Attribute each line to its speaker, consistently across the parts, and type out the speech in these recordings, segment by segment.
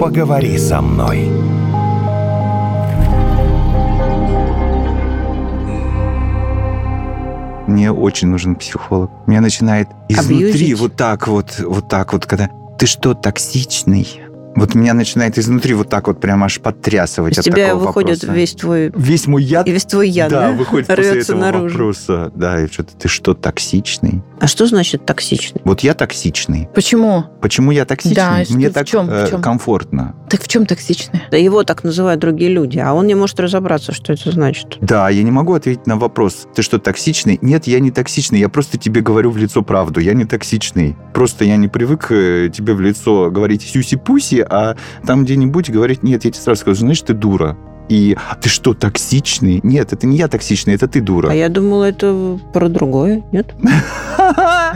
Speaker 1: Поговори со мной.
Speaker 2: Мне очень нужен психолог. Меня начинает изнутри
Speaker 3: Абьюзить?
Speaker 2: вот так вот, вот так вот, когда ты что, токсичный? Вот меня начинает изнутри вот так вот прям аж потрясывать
Speaker 3: Из
Speaker 2: от
Speaker 3: тебя
Speaker 2: такого
Speaker 3: выходит
Speaker 2: вопроса.
Speaker 3: весь твой...
Speaker 2: Весь мой яд
Speaker 3: И весь твой яд,
Speaker 2: да,
Speaker 3: да?
Speaker 2: выходит после этого
Speaker 3: наружу.
Speaker 2: вопроса. Да, и что-то ты что, токсичный?
Speaker 3: А что значит токсичный?
Speaker 2: Вот я токсичный.
Speaker 4: Почему?
Speaker 2: Почему я токсичный?
Speaker 4: Да,
Speaker 2: Мне
Speaker 4: в
Speaker 2: так
Speaker 4: чем, в
Speaker 2: э,
Speaker 4: чем?
Speaker 2: комфортно.
Speaker 4: Так в чем токсичное?
Speaker 3: Да его так называют другие люди, а он не может разобраться, что это значит.
Speaker 2: Да, я не могу ответить на вопрос. Ты что, токсичный? Нет, я не токсичный. Я просто тебе говорю в лицо правду. Я не токсичный. Просто я не привык э, тебе в лицо говорить сюси-пуси, а там где-нибудь говорить, нет, я тебе сразу скажу, знаешь, ты дура. И «А ты что, токсичный? Нет, это не я токсичный, это ты дура.
Speaker 3: А я думала, это про другое, нет?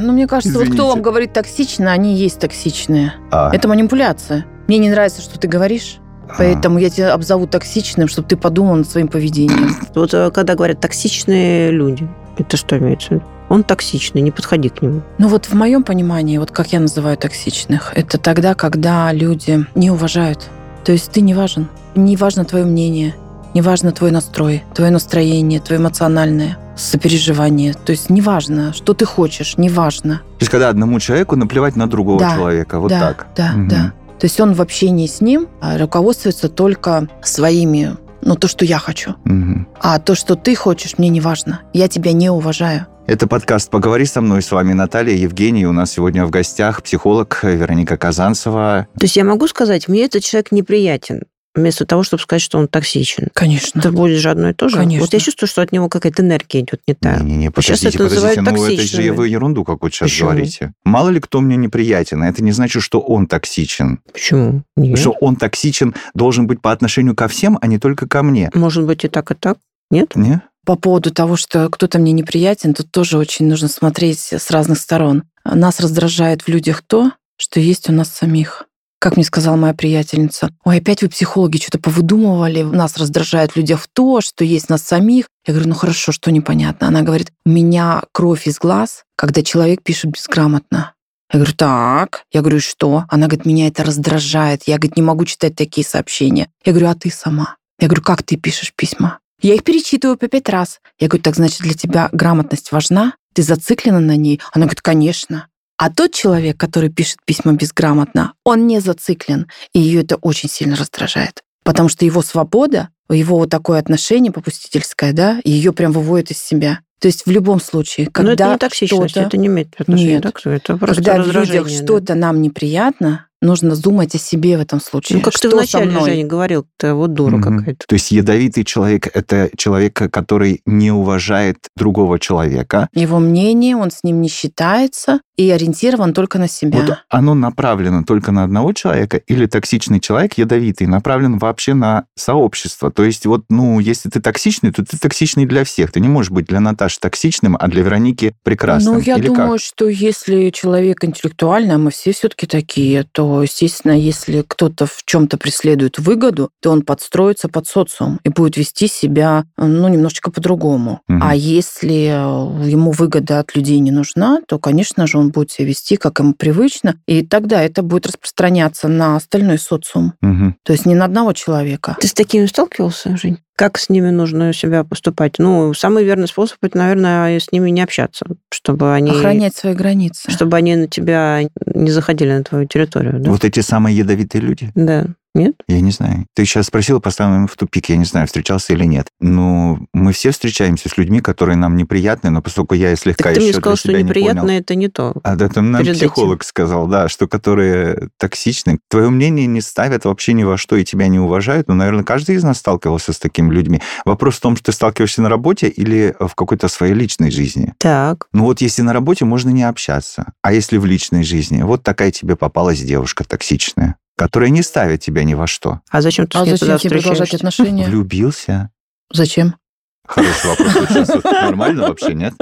Speaker 4: Ну, мне кажется, вот кто вам говорит токсично, они есть токсичные.
Speaker 2: А,
Speaker 4: Это манипуляция. Мне не нравится, что ты говоришь,
Speaker 2: а.
Speaker 4: поэтому я тебя обзову токсичным, чтобы ты подумал над своим поведением.
Speaker 3: Вот э, когда говорят токсичные люди, это что имеется в виду? Он токсичный, не подходи к нему.
Speaker 4: Ну вот в моем понимании, вот как я называю токсичных, это тогда, когда люди не уважают. То есть ты не важен. Не важно твое мнение, не важно твой настрой, твое настроение, твое эмоциональное сопереживание. То есть не важно, что ты хочешь, не важно.
Speaker 2: То есть, когда одному человеку наплевать на другого
Speaker 4: Да,
Speaker 2: человека. Вот
Speaker 4: да,
Speaker 2: так.
Speaker 4: Да,
Speaker 2: Мгм.
Speaker 4: да. То есть он в общении с ним а, руководствуется только своими, ну, то, что я хочу.
Speaker 2: Мгм.
Speaker 4: А то, что ты хочешь, мне не важно. Я тебя не уважаю.
Speaker 2: Это подкаст «Поговори со мной». С вами Наталья Евгений. У нас сегодня в гостях психолог Вероника Казанцева.
Speaker 3: То есть я могу сказать, мне этот человек неприятен, вместо того, чтобы сказать, что он токсичен.
Speaker 4: Конечно.
Speaker 3: Это будет же одно и то же.
Speaker 4: Конечно.
Speaker 3: Вот я чувствую, что от него какая-то энергия идет не та.
Speaker 2: Не-не-не,
Speaker 3: Сейчас
Speaker 2: подождите,
Speaker 3: это
Speaker 2: подождите.
Speaker 3: называют
Speaker 2: Ну, это же вы ерунду какую-то сейчас
Speaker 3: Почему?
Speaker 2: говорите. Мало ли кто мне неприятен, а это не значит, что он токсичен.
Speaker 3: Почему? Нет.
Speaker 2: Что он токсичен должен быть по отношению ко всем, а не только ко мне.
Speaker 3: Может быть и так, и так? Нет?
Speaker 2: Не?
Speaker 4: По поводу того, что кто-то мне неприятен, тут тоже очень нужно смотреть с разных сторон. Нас раздражает в людях то, что есть у нас самих. Как мне сказала моя приятельница, ой, опять вы, психологи, что-то повыдумывали, нас раздражает в людях то, что есть нас самих. Я говорю, ну хорошо, что непонятно? Она говорит, у меня кровь из глаз, когда человек пишет безграмотно. Я говорю, так. Я говорю, что? Она говорит, меня это раздражает. Я, говорит, не могу читать такие сообщения. Я говорю, а ты сама? Я говорю, как ты пишешь письма? Я их перечитываю по пять раз. Я говорю, так значит, для тебя грамотность важна? Ты зациклена на ней? Она говорит, конечно. А тот человек, который пишет письма безграмотно, он не зациклен, и ее это очень сильно раздражает. Потому что его свобода, его вот такое отношение попустительское, да, ее прям выводит из себя. То есть в любом случае,
Speaker 3: Но
Speaker 4: когда
Speaker 3: это не токсичность,
Speaker 4: что-то-
Speaker 3: это не имеет отношения
Speaker 4: Нет.
Speaker 3: токсичности, это просто
Speaker 4: когда в людях
Speaker 3: раздражение, да.
Speaker 4: что-то нам неприятно, нужно думать о себе в этом случае.
Speaker 3: Ну, как ты
Speaker 4: Что со
Speaker 3: вначале? Женя, говорил, ты вот дура
Speaker 2: Мгм.
Speaker 3: какая-то.
Speaker 2: То есть ядовитый человек – это человек, который не уважает другого человека.
Speaker 4: Его мнение, он с ним не считается и ориентирован только на себя.
Speaker 2: Вот оно направлено только на одного человека или токсичный человек, ядовитый, направлен вообще на сообщество. То есть вот, ну, если ты токсичный, то ты токсичный для всех. Ты не можешь быть для Наташи токсичным, а для Вероники прекрасным.
Speaker 4: Ну, я
Speaker 2: или
Speaker 4: думаю,
Speaker 2: как?
Speaker 4: что если человек интеллектуальный, а мы все все-таки такие, то, естественно, если кто-то в чем-то преследует выгоду, то он подстроится под социум и будет вести себя, ну, немножечко по-другому.
Speaker 2: Мгм.
Speaker 4: А если э, ему выгода от людей не нужна, то, конечно же, он будет себя вести, как ему привычно, и тогда это будет распространяться на остальной социум,
Speaker 2: Мгм.
Speaker 4: то есть не на одного человека.
Speaker 3: Ты с такими сталкивался, Жень? Как с ними нужно себя поступать? Ну, самый верный способ, это, наверное, с ними не общаться, чтобы они...
Speaker 4: Охранять свои границы.
Speaker 3: Чтобы они на тебя не заходили на твою территорию, да?
Speaker 2: Вот эти самые ядовитые люди?
Speaker 3: Да. Нет?
Speaker 2: Я не знаю. Ты сейчас спросила, поставила меня в тупик. Я не знаю, встречался или нет. Ну, мы все встречаемся с людьми, которые нам неприятны, но поскольку я слегка
Speaker 3: Так ты
Speaker 2: еще
Speaker 3: мне сказал, что
Speaker 2: себя не
Speaker 3: неприятно
Speaker 2: понял.
Speaker 3: это не то.
Speaker 2: А да, там нам
Speaker 3: перед этим.
Speaker 2: психолог сказал, да, что которые токсичны, твое мнение не ставят вообще ни во что и тебя не уважают. Ну, наверное, каждый из нас сталкивался с такими людьми. Вопрос в том, что ты сталкиваешься на работе или в какой-то своей личной жизни.
Speaker 3: Так.
Speaker 2: Ну вот если на работе, можно не общаться. А если в личной жизни? Вот такая тебе попалась девушка токсичная, которая не ставит тебя ни во что.
Speaker 3: А зачем ты
Speaker 4: А
Speaker 3: с ней
Speaker 4: зачем тебе продолжать отношения?
Speaker 2: Влюбился.
Speaker 4: Зачем?
Speaker 2: Хороший вопрос. Сейчас нормально вообще, нет?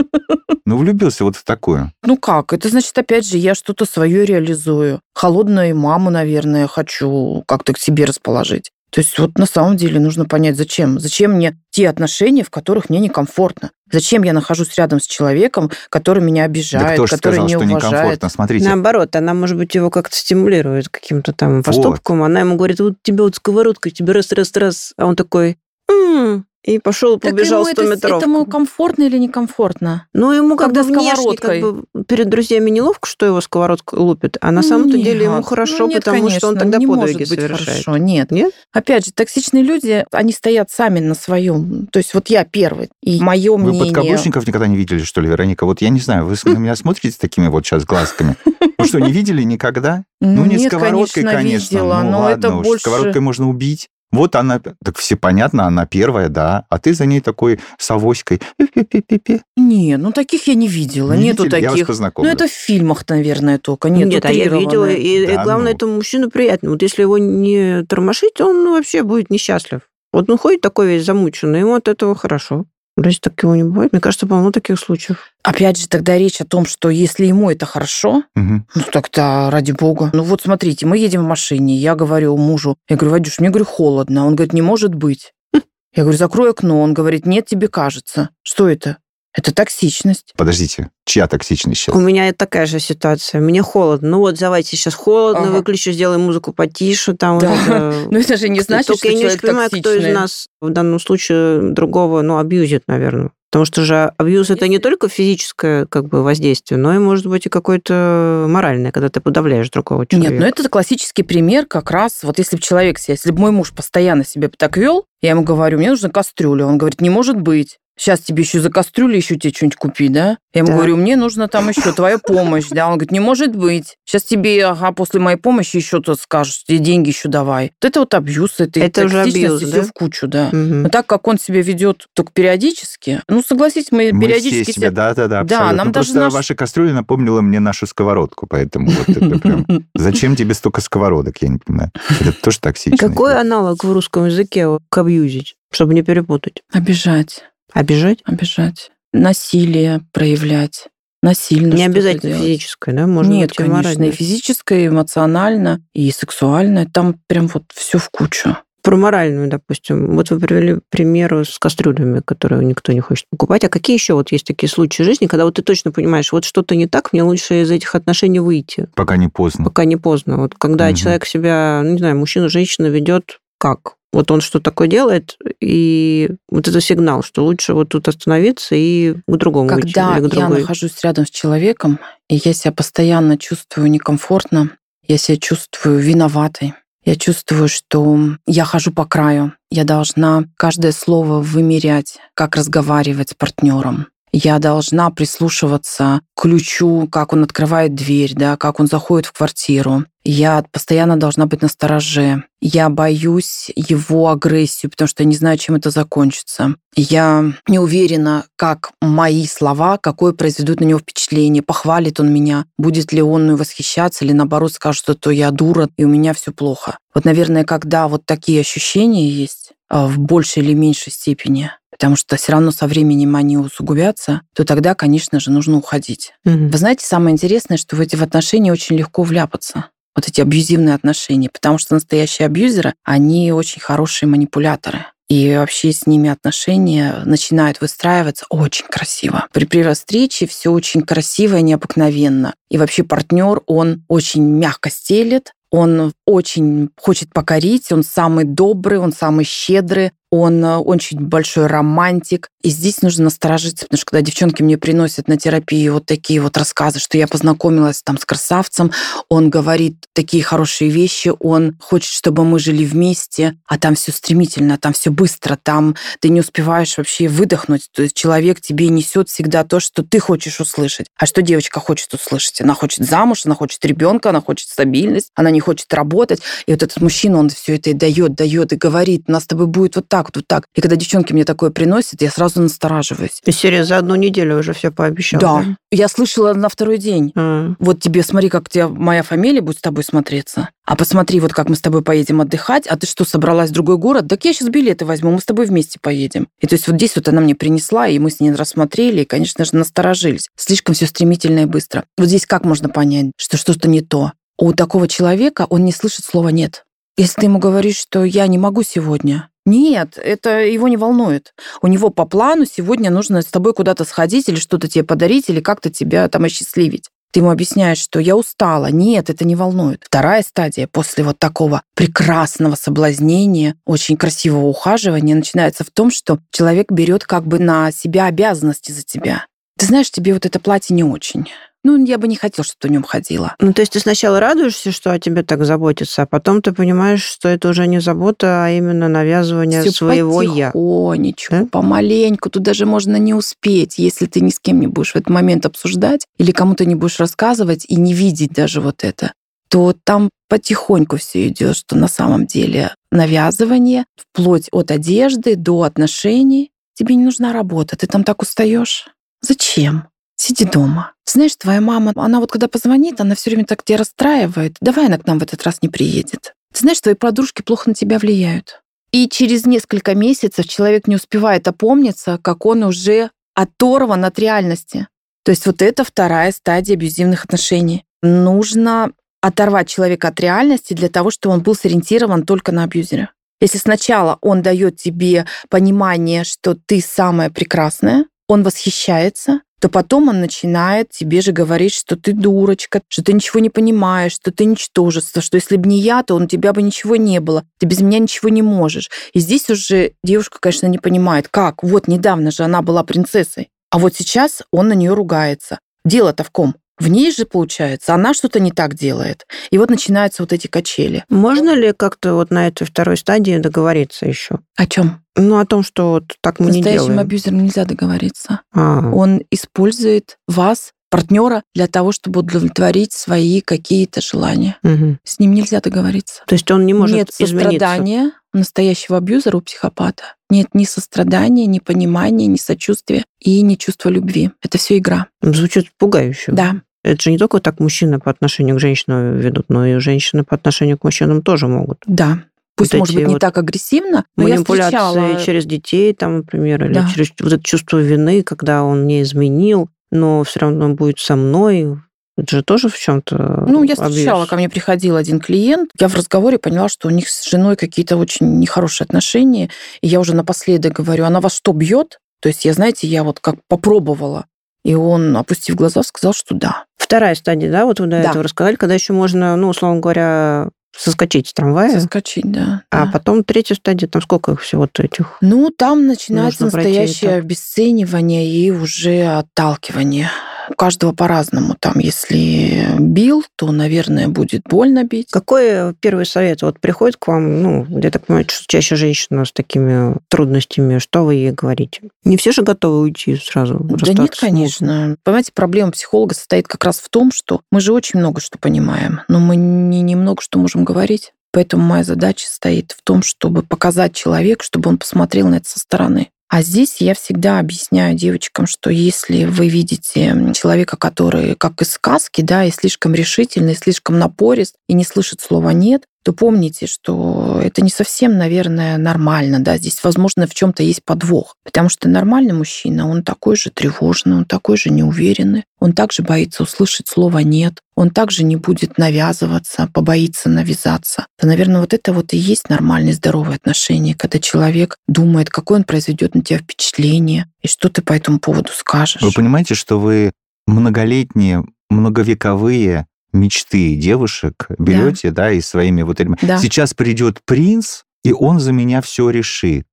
Speaker 2: Ну, влюбился вот в такую.
Speaker 4: Ну как? Это значит, опять же, я что-то свое реализую. Холодную маму, наверное, хочу как-то к себе расположить. То есть вот на самом деле нужно понять, зачем. Зачем мне те отношения, в которых мне некомфортно? Зачем я нахожусь рядом с человеком, который меня обижает,
Speaker 2: да кто же
Speaker 4: который
Speaker 2: сказал,
Speaker 4: не
Speaker 2: что
Speaker 4: уважает?
Speaker 2: некомфортно? Смотрите,
Speaker 3: Наоборот, она, может быть, его как-то стимулирует каким-то там
Speaker 2: Вот.
Speaker 3: поступком. Она ему говорит, вот тебе вот сковородка, тебе раз-раз-раз. А он такой, «М-м», и пошел,
Speaker 4: Так
Speaker 3: побежал
Speaker 4: ему
Speaker 3: 100
Speaker 4: это,
Speaker 3: метров.
Speaker 4: этому комфортно или некомфортно?
Speaker 3: Ну, ему как
Speaker 4: Когда
Speaker 3: бы внешне, как бы перед друзьями неловко, что его сковородка лупит, а на
Speaker 4: Ну,
Speaker 3: самом-то
Speaker 4: нет.
Speaker 3: деле ему
Speaker 4: Ну,
Speaker 3: хорошо,
Speaker 4: нет,
Speaker 3: потому что он
Speaker 4: конечно,
Speaker 3: тогда
Speaker 4: не
Speaker 3: подвиги
Speaker 4: может быть
Speaker 3: совершает.
Speaker 4: хорошо. Нет.
Speaker 3: Нет?
Speaker 4: Опять же, токсичные люди, они стоят сами на своем. То есть вот я первый, и мое
Speaker 2: вы
Speaker 4: мнение...
Speaker 2: подкаблучников никогда не видели, что ли, Вероника? Вот я не знаю, вы на меня смотрите с такими вот сейчас глазками? Вы что, не видели никогда? Ну, не
Speaker 4: Нет,
Speaker 2: сковородкой,
Speaker 4: конечно,
Speaker 2: конечно.
Speaker 4: видела,
Speaker 2: ну,
Speaker 4: но
Speaker 2: ладно
Speaker 4: это
Speaker 2: уж,
Speaker 4: больше...
Speaker 2: сковородкой можно убить. Вот она, так все понятно, она первая, да, а ты за ней такой с авоськой. Пи-пи-пи-пи-пи.
Speaker 4: Не, ну таких я не видела.
Speaker 2: Не
Speaker 4: Нету
Speaker 2: видели? Я вас
Speaker 4: таких. Ну,
Speaker 2: познакомлю.
Speaker 4: это в фильмах, наверное, только. Нет,
Speaker 3: Нет, а я видела, и, и
Speaker 2: Да
Speaker 3: главное,
Speaker 2: ну.
Speaker 3: этому мужчину приятно. Вот если его не тормошить, он вообще будет несчастлив. Вот он ходит такой весь замученный, ему от этого хорошо. Разве такого не бывает? Мне кажется, полно таких случаев.
Speaker 4: Опять же, тогда речь о том, что если ему это хорошо,
Speaker 2: Мгм.
Speaker 4: ну тогда ради бога. Ну вот смотрите, мы едем в машине, я говорю мужу, я говорю, Вадюш, мне, говорю, холодно. Он говорит, не может быть. Я говорю, закрой окно. Он говорит, нет, тебе кажется. Что это? Это токсичность.
Speaker 2: Подождите, чья токсичность сейчас?
Speaker 3: У меня такая же ситуация. Мне холодно. Ну вот, давайте сейчас холодно,
Speaker 4: Ага.
Speaker 3: выключу, сделаем музыку потише. Там,
Speaker 4: Да.
Speaker 3: вот это.
Speaker 4: Но это же не значит,
Speaker 3: Только
Speaker 4: что
Speaker 3: я не очень понимаю, кто из нас в данном случае другого, ну, абьюзит, наверное. Потому что же абьюз это не только физическое как бы воздействие, но и может быть и какое-то моральное, когда ты подавляешь другого человека.
Speaker 4: Нет, ну это классический пример как раз, вот если бы человек если бы мой муж постоянно себя так вел, я ему говорю, мне нужна кастрюля. Он говорит, не может быть. Сейчас тебе еще за кастрюлю еще тебе что-нибудь купить, да? Я ему
Speaker 3: Да.
Speaker 4: говорю, мне нужно там еще твоя помощь, да? Он говорит, не может быть. Сейчас тебе, ага, после моей помощи еще тут скажешь, тебе деньги еще давай. Вот это вот абьюз, это,
Speaker 3: Это уже абьюз, да?
Speaker 4: в кучу, да.
Speaker 3: Мгм.
Speaker 4: Но так как он себя ведет только периодически, ну, согласитесь, мы,
Speaker 2: Мы
Speaker 4: периодически
Speaker 2: все себя, да, да, да,
Speaker 4: Да,
Speaker 2: абсолютно.
Speaker 4: нам даже
Speaker 2: Просто
Speaker 4: наш-
Speaker 2: ваша кастрюля напомнила мне нашу сковородку, поэтому вот это прям... Зачем тебе столько сковородок, я не понимаю. Это тоже токсично.
Speaker 3: Какой аналог в русском языке к абьюзить, чтобы не перепутать?
Speaker 4: Обижать,
Speaker 3: Обижать?
Speaker 4: обижать. Насилие проявлять. Насильно
Speaker 3: не обязательно
Speaker 4: делать.
Speaker 3: физическое, да? Можно
Speaker 4: Нет, конечно, и физическое, и эмоционально, и сексуальное. Там прям вот все в кучу.
Speaker 3: Про моральную, допустим. Вот вы привели пример с кастрюлями, которые никто не хочет покупать. А какие еще вот есть такие случаи жизни, когда вот ты точно понимаешь, вот что-то не так, мне лучше из этих отношений выйти,
Speaker 2: Пока не поздно.
Speaker 3: пока не поздно. Вот когда
Speaker 2: Мгм.
Speaker 3: человек себя, ну, не знаю, мужчина, женщина ведет как? Вот он что такое делает, и вот это сигнал, что лучше вот тут остановиться и к другому
Speaker 4: Когда
Speaker 3: к
Speaker 4: я нахожусь рядом с человеком, и я себя постоянно чувствую некомфортно, я себя чувствую виноватой, я чувствую, что я хожу по краю, я должна каждое слово вымерять, как разговаривать с партнером. Я должна прислушиваться к ключу, как он открывает дверь, да, как он заходит в квартиру. Я постоянно должна быть на стороже. Я боюсь его агрессию, потому что я не знаю, чем это закончится. Я не уверена, как мои слова, какое произведут на него впечатление, похвалит он меня, будет ли он восхищаться, или наоборот скажет, что то я дура, и у меня все плохо. Вот, наверное, когда вот такие ощущения есть а, в большей или меньшей степени, потому что все равно со временем они усугубятся, то тогда, конечно же, нужно уходить.
Speaker 3: Мгм.
Speaker 4: Вы знаете, самое интересное, что в эти отношения очень легко вляпаться. Вот эти абьюзивные отношения, потому что настоящие абьюзеры, они очень хорошие манипуляторы. И вообще с ними отношения начинают выстраиваться очень красиво. При первой встрече все очень красиво и необыкновенно. И вообще партнер, он очень мягко стелет, он очень хочет покорить, он самый добрый, он самый щедрый, он э, очень большой романтик. И здесь нужно насторожиться, потому что когда девчонки мне приносят на терапию вот такие вот рассказы, что я познакомилась там с красавцем, он говорит такие хорошие вещи, он хочет, чтобы мы жили вместе, а там все стремительно, там все быстро, там ты не успеваешь вообще выдохнуть. То есть человек тебе несет всегда то, что ты хочешь услышать. А что девочка хочет услышать? Она хочет замуж, она хочет ребенка, она хочет стабильность, она не хочет работать. И вот этот мужчина, он все это и дает, дает, и говорит, у нас с тобой будет вот так, вот так. И когда девчонки мне такое приносят, я сразу настораживаюсь.
Speaker 3: Из серии за одну неделю уже все пообещал.
Speaker 4: Да. Я слышала на второй день.
Speaker 3: А,
Speaker 4: Вот тебе, смотри, как у тебя моя фамилия будет с тобой смотреться. А посмотри, вот как мы с тобой поедем отдыхать. А ты что, собралась в другой город? Так я сейчас билеты возьму, мы с тобой вместе поедем. И то есть вот здесь вот она мне принесла, и мы с ней рассмотрели, и, конечно же, насторожились. Слишком все стремительно и быстро. Вот здесь как можно понять, что что-то не то? У такого человека он не слышит слова «нет». Если ты ему говоришь, что я не могу сегодня, нет, это его не волнует. У него по плану сегодня нужно с тобой куда-то сходить или что-то тебе подарить, или как-то тебя там осчастливить. Ты ему объясняешь, что я устала. Нет, это не волнует. Вторая стадия после вот такого прекрасного соблазнения, очень красивого ухаживания начинается в том, что человек берет как бы на себя обязанности за тебя. Ты знаешь, тебе вот это платье не очень. Ну, я бы не хотел, чтобы ты в нем ходила.
Speaker 3: Ну, то есть ты сначала радуешься, что о тебе так заботятся, а потом ты понимаешь, что это уже не забота, а именно навязывание
Speaker 4: Всё
Speaker 3: своего я.
Speaker 4: потихонечку,
Speaker 3: Да?
Speaker 4: помаленьку. Тут даже можно не успеть, если ты ни с кем не будешь в этот момент обсуждать или кому-то не будешь рассказывать и не видеть даже вот это, то там потихоньку все идет, что на самом деле навязывание, вплоть от одежды до отношений. Тебе не нужна работа, ты там так устаешь. Зачем? Сиди дома. Знаешь, твоя мама, она вот когда позвонит, она все время так тебя расстраивает. Давай она к нам в этот раз не приедет. Ты знаешь, твои подружки плохо на тебя влияют. И через несколько месяцев человек не успевает опомниться, как он уже оторван от реальности. То есть вот это вторая стадия абьюзивных отношений. Нужно оторвать человека от реальности для того, чтобы он был сориентирован только на абьюзера. Если сначала он дает тебе понимание, что ты самая прекрасная, он восхищается, то потом он начинает тебе же говорить, что ты дурочка, что ты ничего не понимаешь, что ты ничтожество, что если бы не я, то у тебя бы ничего не было, ты без меня ничего не можешь. И здесь уже девушка, конечно, не понимает, как, вот недавно же она была принцессой, а вот сейчас он на нее ругается. Дело-то в ком? В ней же, получается, она что-то не так делает. И вот начинаются вот эти качели.
Speaker 3: Можно ли как-то вот на этой второй стадии договориться еще?
Speaker 4: О чем?
Speaker 3: Ну, о том, что вот так мы не
Speaker 4: настоящим
Speaker 3: делаем.
Speaker 4: абьюзером нельзя договориться.
Speaker 3: А,
Speaker 4: Он использует вас, партнера, для того, чтобы удовлетворить свои какие-то желания.
Speaker 3: мгм.
Speaker 4: С ним нельзя договориться.
Speaker 3: То есть он не может
Speaker 4: Нет
Speaker 3: измениться.
Speaker 4: сострадания у настоящего абьюзера, у психопата. Нет ни сострадания, ни понимания, ни сочувствия и ни чувства любви. Это все игра.
Speaker 3: Звучит пугающе.
Speaker 4: Да.
Speaker 3: Это же не только так мужчины по отношению к женщинам ведут, но и женщины по отношению к мужчинам тоже могут.
Speaker 4: Да. Пусть,
Speaker 3: Вот
Speaker 4: может быть, не
Speaker 3: вот
Speaker 4: так агрессивно, но я
Speaker 3: Манипуляции
Speaker 4: встречала...
Speaker 3: через детей, там, например, или
Speaker 4: Да.
Speaker 3: через вот это чувство вины, когда он мне изменил, но все равно будет со мной. Это же тоже в чем-то.
Speaker 4: Ну, я встречала, ко мне приходил один клиент. Я в разговоре поняла, что у них с женой какие-то очень нехорошие отношения. И я уже напоследок говорю, она вас что, бьет? То есть я, знаете, я вот как попробовала. И он, опустив глаза, сказал, что да.
Speaker 3: Вторая стадия, да, вот вы до
Speaker 4: Да.
Speaker 3: этого рассказали, когда еще можно, ну, условно говоря, соскочить с трамвая.
Speaker 4: Соскочить, да.
Speaker 3: А
Speaker 4: да.
Speaker 3: потом третья стадия, там сколько их всего-то этих?
Speaker 4: Ну, там начинается
Speaker 3: пройти
Speaker 4: настоящее обесценивание и уже отталкивание. У каждого по-разному. Там, если бил, то, наверное, будет больно бить.
Speaker 3: Какой первый совет? Вот приходит к вам, ну, я так понимаю, что чаще женщина с такими трудностями, что вы ей говорите? Не все же готовы уйти сразу?
Speaker 4: Да нет, конечно. Понимаете, проблема психолога состоит как раз в том, что мы же очень много что понимаем, но мы не немного что можем говорить. Поэтому моя задача стоит в том, чтобы показать человеку, чтобы он посмотрел на это со стороны. А здесь я всегда объясняю девочкам, что если вы видите человека, который как из сказки, да, и слишком решительный, и слишком напорист, и не слышит слова «нет», то помните, что это не совсем, наверное, нормально, да, здесь, возможно, в чем-то есть подвох, потому что нормальный мужчина, он такой же тревожный, он такой же неуверенный, он также боится услышать слово «нет», он также не будет навязываться, побоится навязаться. То, наверное, вот это вот и есть нормальные здоровые отношения, когда человек думает, какое он произведет на тебя впечатление, и что ты по этому поводу скажешь.
Speaker 2: Вы понимаете, что вы многолетние, многовековые мечты девушек берете, да, и своими вот этими...
Speaker 4: Да.
Speaker 2: Сейчас придет принц, и он за меня все решит.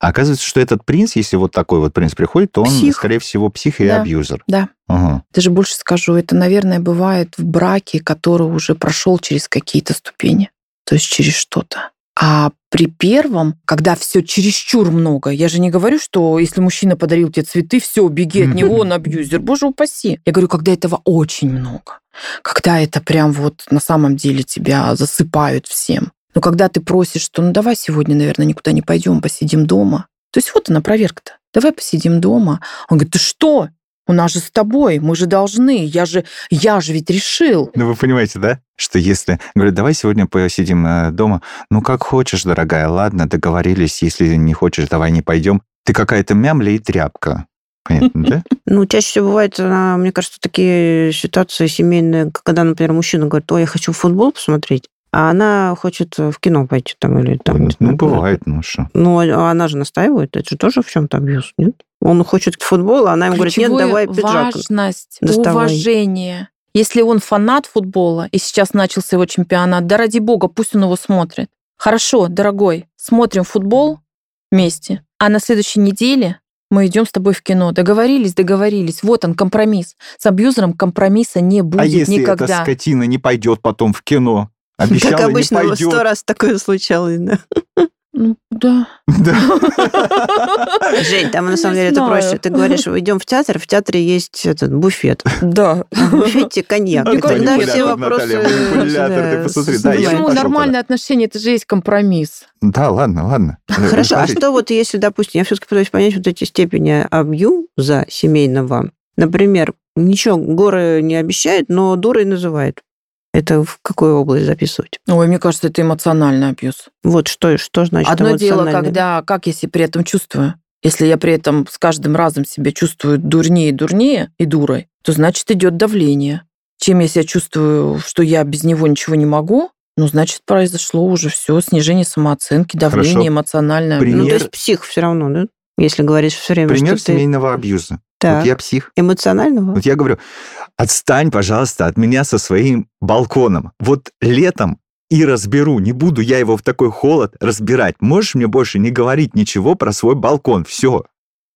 Speaker 2: А оказывается, что этот принц, если вот такой вот принц приходит, то он,
Speaker 4: Псих.
Speaker 2: скорее всего, псих и
Speaker 4: Да.
Speaker 2: абьюзер.
Speaker 4: Да.
Speaker 2: Ага.
Speaker 4: Даже больше скажу, это, наверное, бывает в браке, который уже прошел через какие-то ступени, то есть через что-то. А при первом, когда все чересчур много, я же не говорю, что если мужчина подарил тебе цветы, все, беги от него, он абьюзер. Боже упаси. Я говорю, когда этого очень много. Когда это прям вот на самом деле тебя засыпают всем. Но когда ты просишь, что ну давай сегодня, наверное, никуда не пойдем, посидим дома. То есть вот она проверка-то. Давай посидим дома. Он говорит, ты что? У нас же с тобой, мы же должны, я же, я же ведь решил.
Speaker 2: Ну, вы понимаете, да? Что если... Говорят, давай сегодня посидим э, дома. Ну, как хочешь, дорогая, ладно, договорились. Если не хочешь, давай не пойдем. Ты какая-то мямля и тряпка. Понятно, да?
Speaker 3: Ну, чаще всего бывает, а, мне кажется, такие ситуации семейные, когда, например, мужчина говорит, ой, я хочу футбол посмотреть, а она хочет в кино пойти там или там...
Speaker 2: ну,
Speaker 3: куда-то.
Speaker 2: бывает, ну что.
Speaker 3: Ну, а она же настаивает, это же тоже в чем-то абьюз, нет? Он хочет футбол, а она ему говорит, нет, давай пиджак.
Speaker 4: важность,
Speaker 3: доставай.
Speaker 4: уважение. Если он фанат футбола, и сейчас начался его чемпионат, да ради бога, пусть он его смотрит. Хорошо, дорогой, смотрим футбол вместе, а на следующей неделе мы идем с тобой в кино. Договорились, договорились. Вот он, компромисс. С абьюзером компромисса не будет
Speaker 2: а если
Speaker 4: никогда.
Speaker 2: эта скотина не пойдет потом в кино? Обещала,
Speaker 3: Как обычно, сто раз такое случалось, да.
Speaker 4: Ну, да.
Speaker 2: Да.
Speaker 3: Жень, там на самом деле это проще. Ты говоришь, идем в театр, в театре есть этот буфет.
Speaker 4: Да.
Speaker 3: В буфете коньяк. И тогда
Speaker 4: кажется,
Speaker 3: все вопросы...
Speaker 2: Манипулятор, ты посмотри.
Speaker 4: Почему
Speaker 2: пошел
Speaker 4: нормальные отношения? Это же есть компромисс.
Speaker 2: Да, ладно, ладно.
Speaker 3: Хорошо, а что вот если, допустим, я все-таки пытаюсь понять вот эти степени абьюза семейного. Например, ничего горы не обещает, но дурой называет. Это в какую область записывать?
Speaker 4: Ой, мне кажется, это эмоциональный абьюз.
Speaker 3: Вот что, что значит
Speaker 4: Одно дело, когда как я себя при этом чувствую. Если я при этом с каждым разом себя чувствую дурнее и дурнее и дурой, то значит идет давление. Чем я себя чувствую, что я без него ничего не могу, ну, значит, произошло уже все, снижение самооценки, давление
Speaker 2: Хорошо.
Speaker 4: эмоциональное.
Speaker 2: При-
Speaker 3: Ну, то
Speaker 2: пример-
Speaker 3: есть псих все равно, да? Если говоришь все время,
Speaker 2: Пример
Speaker 3: что ты...
Speaker 2: семейного абьюза.
Speaker 3: Так,
Speaker 2: Вот я псих.
Speaker 3: эмоционального?
Speaker 2: Вот я говорю, отстань, пожалуйста, от меня со своим балконом. Вот летом и разберу. Не буду я его в такой холод разбирать. Можешь мне больше не говорить ничего про свой балкон. Все.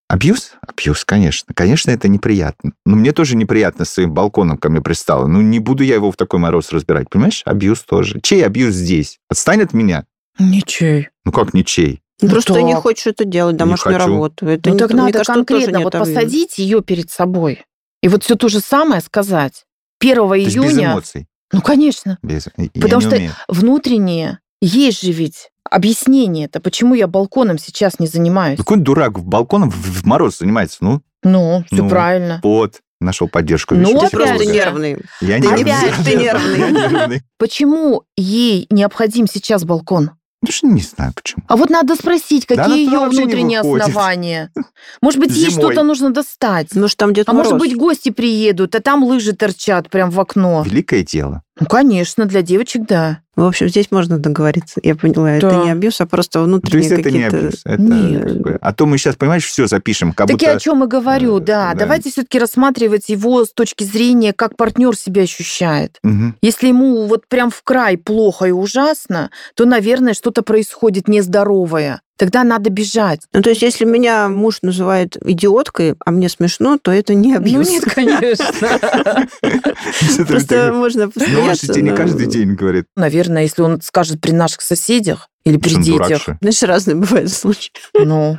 Speaker 2: Абьюз? Абьюз, конечно. Конечно, это неприятно. Но мне тоже неприятно с своим балконом ко мне пристало. Ну, не буду я его в такой мороз разбирать. Понимаешь? Абьюз тоже. Чей абьюз здесь? Отстань от меня?
Speaker 4: Ничей.
Speaker 2: Ну, как ничей?
Speaker 3: Ну, Просто ты не
Speaker 4: так.
Speaker 3: хочешь это делать, домашнюю работу. Это
Speaker 4: Ну
Speaker 3: не-
Speaker 4: так надо
Speaker 3: кажется,
Speaker 4: конкретно вот посадить ее перед собой. И вот все то же самое сказать. 1
Speaker 2: То есть без
Speaker 4: июня.
Speaker 2: эмоций.
Speaker 4: Ну, конечно.
Speaker 2: Без... я
Speaker 4: Потому что
Speaker 2: умею.
Speaker 4: внутреннее есть же ведь объяснение это, почему я балконом сейчас не занимаюсь.
Speaker 2: Какой балконом в балконом в мороз занимается? Ну,
Speaker 4: Ну, все
Speaker 2: Ну,
Speaker 4: правильно.
Speaker 2: вот. Нашел поддержку.
Speaker 4: Ну,
Speaker 3: Ты
Speaker 4: опять
Speaker 3: просто нервный.
Speaker 2: Я
Speaker 3: Ты
Speaker 2: не
Speaker 4: не псих,
Speaker 3: ты нервный.
Speaker 2: Я нервный.
Speaker 4: Почему ей необходим сейчас балкон?
Speaker 2: Ну, что не знаю почему.
Speaker 4: А вот надо спросить,
Speaker 2: Да
Speaker 4: какие
Speaker 2: она
Speaker 4: ее внутренние основания. Может быть, ей что-то нужно достать.
Speaker 3: Ну что там Дед
Speaker 4: А
Speaker 3: Мороз.
Speaker 4: может быть, гости приедут, а там лыжи торчат прям в окно.
Speaker 2: Великое дело.
Speaker 4: Ну, конечно, для девочек, да.
Speaker 3: В общем, здесь можно договориться. Я поняла, это
Speaker 4: Да.
Speaker 3: не абьюз, а просто
Speaker 2: То
Speaker 3: внутренние
Speaker 2: есть это не абьюз. Это
Speaker 4: Нет.
Speaker 2: как бы- А то мы сейчас, понимаешь, все запишем, как
Speaker 4: так я
Speaker 2: будто...
Speaker 4: о чем и говорю,
Speaker 2: э,
Speaker 4: да.
Speaker 2: да.
Speaker 4: Давайте все-таки рассматривать его с точки зрения, как партнер себя ощущает.
Speaker 2: Мгм.
Speaker 4: Если ему вот прям в край плохо и ужасно, то, наверное, что-то происходит нездоровое. Тогда надо бежать.
Speaker 3: Ну, то есть, если меня муж называет идиоткой, а мне смешно, то это не абьюз.
Speaker 4: Ну нет, конечно.
Speaker 3: Просто можно
Speaker 2: Ну,
Speaker 3: посмеяться.
Speaker 2: тебе не каждый день говорит,
Speaker 4: Наверное, если он скажет при наших соседях или при детях.
Speaker 3: Знаешь, разные бывают случаи.
Speaker 4: ну,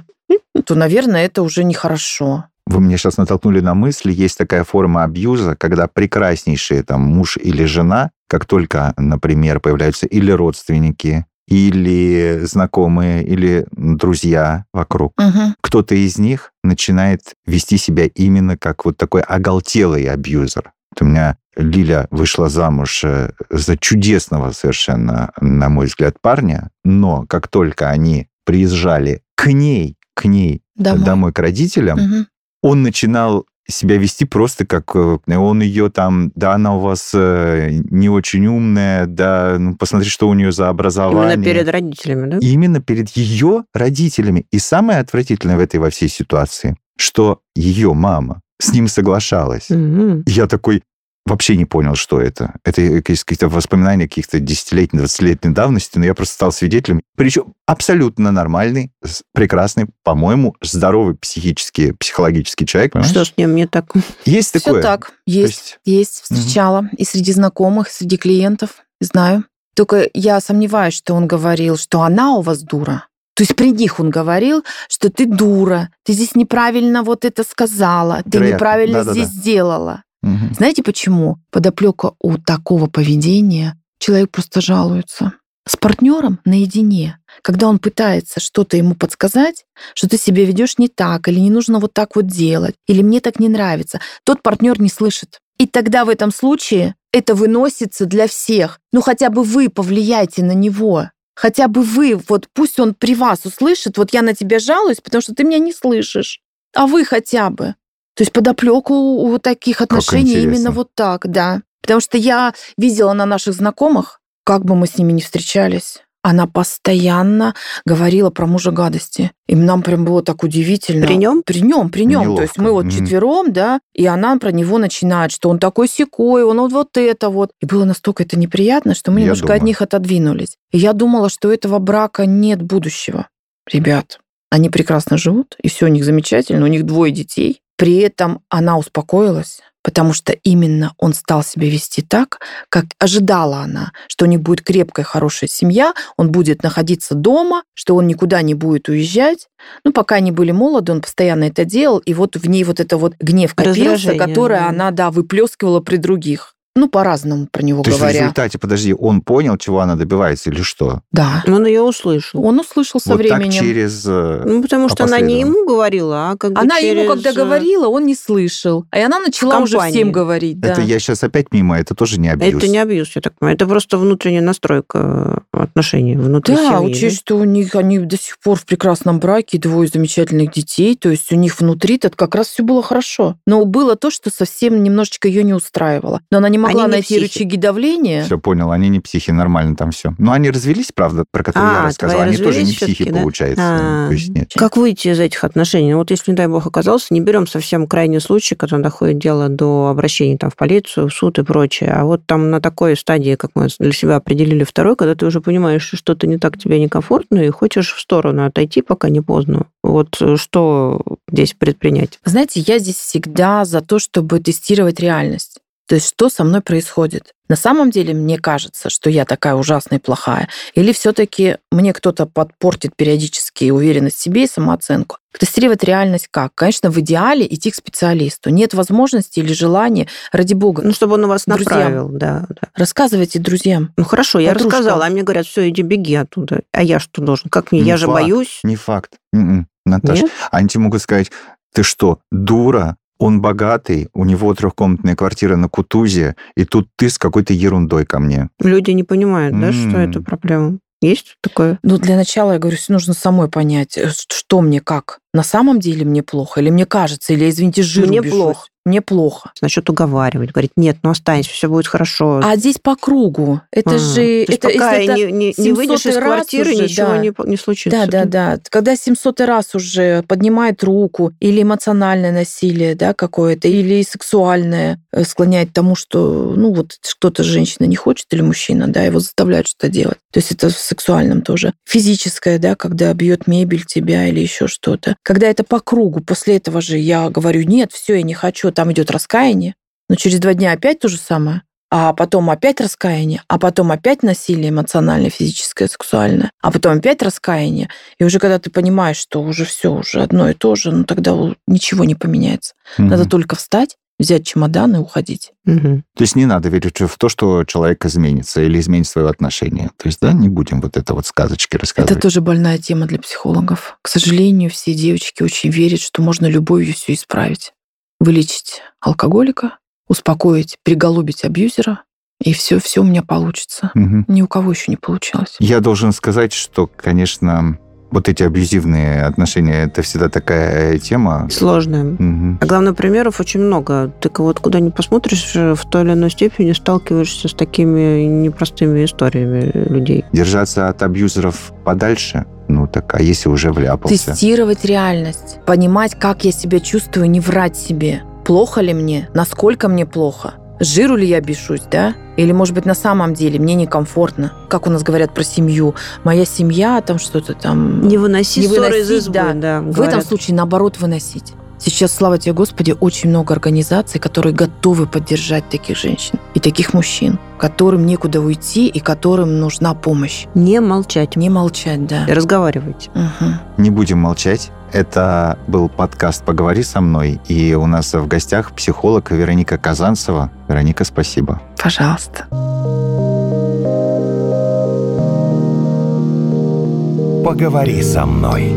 Speaker 4: то, наверное, это уже нехорошо.
Speaker 2: Вы меня сейчас натолкнули на мысль, есть такая форма абьюза, когда прекраснейшие там муж или жена, как только, например, появляются или родственники, или знакомые, или друзья вокруг,
Speaker 4: Мгм.
Speaker 2: кто-то из них начинает вести себя именно как вот такой оголтелый абьюзер. Вот у меня Лиля вышла замуж э, за чудесного совершенно, на мой взгляд, парня, но как только они приезжали к ней, к ней
Speaker 4: Домой.
Speaker 2: домой к родителям,
Speaker 4: Мгм.
Speaker 2: он начинал себя вести просто как э, он ее там, да, она у вас э, не очень умная, да, ну посмотри, что у нее за образование.
Speaker 3: Именно перед родителями, да?
Speaker 2: Именно перед ее родителями. И самое отвратительное в этой во всей ситуации, что ее мама с ним соглашалась. И Я такой вообще не понял, что это. Это есть какие-то воспоминания каких-то десятилетней, двадцатилетней давности, но я просто стал свидетелем. Причем абсолютно нормальный, прекрасный, по-моему, здоровый психически, психологический человек. понимаешь?
Speaker 3: Что с ним не так?
Speaker 2: Есть
Speaker 4: Все
Speaker 2: такое.
Speaker 4: так,
Speaker 2: То
Speaker 4: есть, есть, встречала и среди знакомых, и среди клиентов, знаю. Только я сомневаюсь, что он говорил, что она у вас дура. То есть при них он говорил, что ты дура, ты здесь неправильно вот это сказала, ты
Speaker 2: Вероятно,
Speaker 4: неправильно
Speaker 2: да-да-да.
Speaker 4: здесь сделала.
Speaker 2: Мгм.
Speaker 4: Знаете почему? Подоплека у такого поведения человек просто жалуется. С партнером наедине, когда он пытается что-то ему подсказать, что ты себя ведешь не так, или не нужно вот так вот делать, или мне так не нравится, тот партнер не слышит. И тогда в этом случае это выносится для всех. Ну хотя бы вы повлияйте на него. Хотя бы вы, вот пусть он при вас услышит, вот я на тебя жалуюсь, потому что ты меня не слышишь. А вы хотя бы. То есть подоплеку у таких отношений именно вот так, да. Потому что я видела на наших знакомых, как бы мы с ними не встречались, она постоянно говорила про мужа гадости. И нам прям было так удивительно.
Speaker 3: При нем?
Speaker 4: При нем, при нем. То есть мы вот четвером, да, и она про него начинает, что он такой секой, он вот, вот это вот. И было настолько это неприятно, что мы
Speaker 2: Я
Speaker 4: немножко
Speaker 2: думаю.
Speaker 4: от них отодвинулись. И я думала, что у этого брака нет будущего. Ребят, они прекрасно живут, и все у них замечательно, у них двое детей. При этом она успокоилась, потому что именно он стал себя вести так, как ожидала она, что у них будет крепкая, хорошая семья, он будет находиться дома, что он никуда не будет уезжать. Ну, пока они были молоды, он постоянно это делал, и вот в ней вот это вот гнев копился,
Speaker 3: Раздражение,
Speaker 4: который
Speaker 3: да.
Speaker 4: она, да, выплескивала при других. Ну, по-разному про него
Speaker 2: То есть в
Speaker 4: говоря.
Speaker 2: результате, подожди, он понял, чего она добивается или что?
Speaker 4: Да.
Speaker 3: Он ее услышал.
Speaker 4: Он услышал со
Speaker 2: вот
Speaker 4: временем.
Speaker 2: так через... э,
Speaker 3: Ну, потому что она не ему говорила, а как бы
Speaker 4: Она ему,
Speaker 3: через,
Speaker 4: когда
Speaker 3: э,
Speaker 4: говорила, он не слышал. А и она начала уже всем говорить. Да.
Speaker 2: Это я сейчас опять мимо, это тоже не абьюз.
Speaker 3: Это не абьюз, я так понимаю. Это просто внутренняя настройка отношений внутри
Speaker 4: Да,
Speaker 3: семьи.
Speaker 4: учесть, что у них они до сих пор в прекрасном браке, двое замечательных детей, то есть у них внутри то как раз все было хорошо. Но было то, что совсем немножечко ее не устраивало. Но она не могла
Speaker 3: Они не
Speaker 4: найти
Speaker 3: психи.
Speaker 4: рычаги давления.
Speaker 2: Все понял, они не психи, нормально там все. Но они развелись, правда, про которые я
Speaker 3: А,
Speaker 2: рассказывал.
Speaker 3: твои
Speaker 2: Они тоже не психи,
Speaker 3: да?
Speaker 2: получается.
Speaker 3: А.
Speaker 2: То есть нет.
Speaker 3: Как выйти из этих отношений? Ну, Вот если, не дай бог, оказался, не берем совсем крайний случай, когда доходит дело до обращения там, в полицию, в суд и прочее. А вот там на такой стадии, как мы для себя определили второй, когда ты уже понимаешь, что что-то не так тебе некомфортно, и хочешь в сторону отойти, пока не поздно. Вот э, что здесь предпринять?
Speaker 4: Знаете, я здесь всегда за то, чтобы тестировать реальность. То есть, что со мной происходит? На самом деле, мне кажется, что я такая ужасная и плохая. Или все-таки мне кто-то подпортит периодически уверенность в себе и самооценку. Тестировать реальность как? Конечно, в идеале идти к специалисту. Нет возможности или желания, ради бога.
Speaker 3: Ну, чтобы он у вас
Speaker 4: Друзьям.
Speaker 3: направил, да, да.
Speaker 4: Рассказывайте друзьям.
Speaker 3: Ну, хорошо, я рассказала, а мне говорят, все, иди беги оттуда. А я что должен? Как мне?
Speaker 2: Не
Speaker 3: я же
Speaker 2: факт.
Speaker 3: боюсь.
Speaker 2: Не факт. М-м, Наташа.
Speaker 3: Нет?
Speaker 2: Они тебе могут сказать, ты что, дура? Он богатый, у него трехкомнатная квартира на Кутузе, и тут ты с какой-то ерундой ко мне.
Speaker 3: Люди не понимают, да, что это проблема. Есть такое?
Speaker 4: Ну, для начала, я говорю, нужно самой понять, э, что мне как. На самом деле мне плохо, или мне кажется, или, извините, жиру
Speaker 3: Мне
Speaker 4: бешусь.
Speaker 3: плохо.
Speaker 4: Мне плохо.
Speaker 3: Начнет уговаривать, говорит, нет, ну останься, все будет хорошо.
Speaker 4: А здесь по кругу. Это
Speaker 3: А,
Speaker 4: же...
Speaker 3: то
Speaker 4: это,
Speaker 3: пока
Speaker 4: это
Speaker 3: не, не- не выйдешь
Speaker 4: 700-й
Speaker 3: из квартиры,
Speaker 4: уже,
Speaker 3: ничего
Speaker 4: да.
Speaker 3: не, не случится.
Speaker 4: Да, да, да. Когда 700 раз уже поднимает руку, или эмоциональное насилие, да, какое-то, или сексуальное, э, склоняет к тому, что, ну, вот кто-то женщина не хочет, или мужчина, да, его заставляют что-то делать. То есть это в сексуальном тоже. Физическое, да, когда бьет мебель тебя или еще что-то. Когда это по кругу, после этого же я говорю, нет, все, я не хочу, там идет раскаяние, но через два дня опять то же самое а потом опять раскаяние, а потом опять насилие эмоциональное, физическое, сексуальное, а потом опять раскаяние. И уже когда ты понимаешь, что уже все, уже одно и то же, ну тогда ничего не поменяется. Надо
Speaker 2: Мгм.
Speaker 4: только встать, взять чемодан и уходить.
Speaker 3: Мгм.
Speaker 2: То есть не надо верить в то, что человек изменится или изменит свое отношение. То есть, да, не будем вот это вот сказочки рассказывать.
Speaker 4: Это тоже больная тема для психологов. К сожалению, все девочки очень верят, что можно любовью все исправить. Вылечить алкоголика, успокоить, приголубить абьюзера, и все, все у меня получится.
Speaker 2: Мгм.
Speaker 4: Ни у кого еще не получилось.
Speaker 2: Я должен сказать, что, конечно, вот эти абьюзивные отношения, это всегда такая тема.
Speaker 3: Сложное.
Speaker 2: Мгм.
Speaker 3: А главное, примеров очень много. Ты вот куда ни посмотришь, э, в той или иной степени сталкиваешься с такими непростыми историями людей.
Speaker 2: Держаться от абьюзеров подальше, ну так, а если уже вляпался?
Speaker 4: Тестировать реальность, понимать, как я себя чувствую, не врать себе. Плохо ли мне? Насколько мне плохо? Жиру ли я бешусь, да? Или, может быть, на самом деле мне некомфортно? Как у нас говорят про семью? Моя семья, там что-то там...
Speaker 3: Не выноси
Speaker 4: Не
Speaker 3: ссоры из
Speaker 4: выносить,
Speaker 3: избы,
Speaker 4: да.
Speaker 3: да,
Speaker 4: В этом случае, наоборот, выносить. Сейчас, слава тебе, Господи, очень много организаций, которые готовы поддержать таких женщин и таких мужчин, которым некуда уйти и которым нужна помощь.
Speaker 3: Не молчать,
Speaker 4: Не молчать, да.
Speaker 3: разговаривать.
Speaker 4: Мгм.
Speaker 2: Не будем молчать. Это был подкаст «Поговори со мной», и у нас в гостях психолог Вероника Казанцева. Вероника, спасибо.
Speaker 4: Пожалуйста.
Speaker 1: Поговори со мной.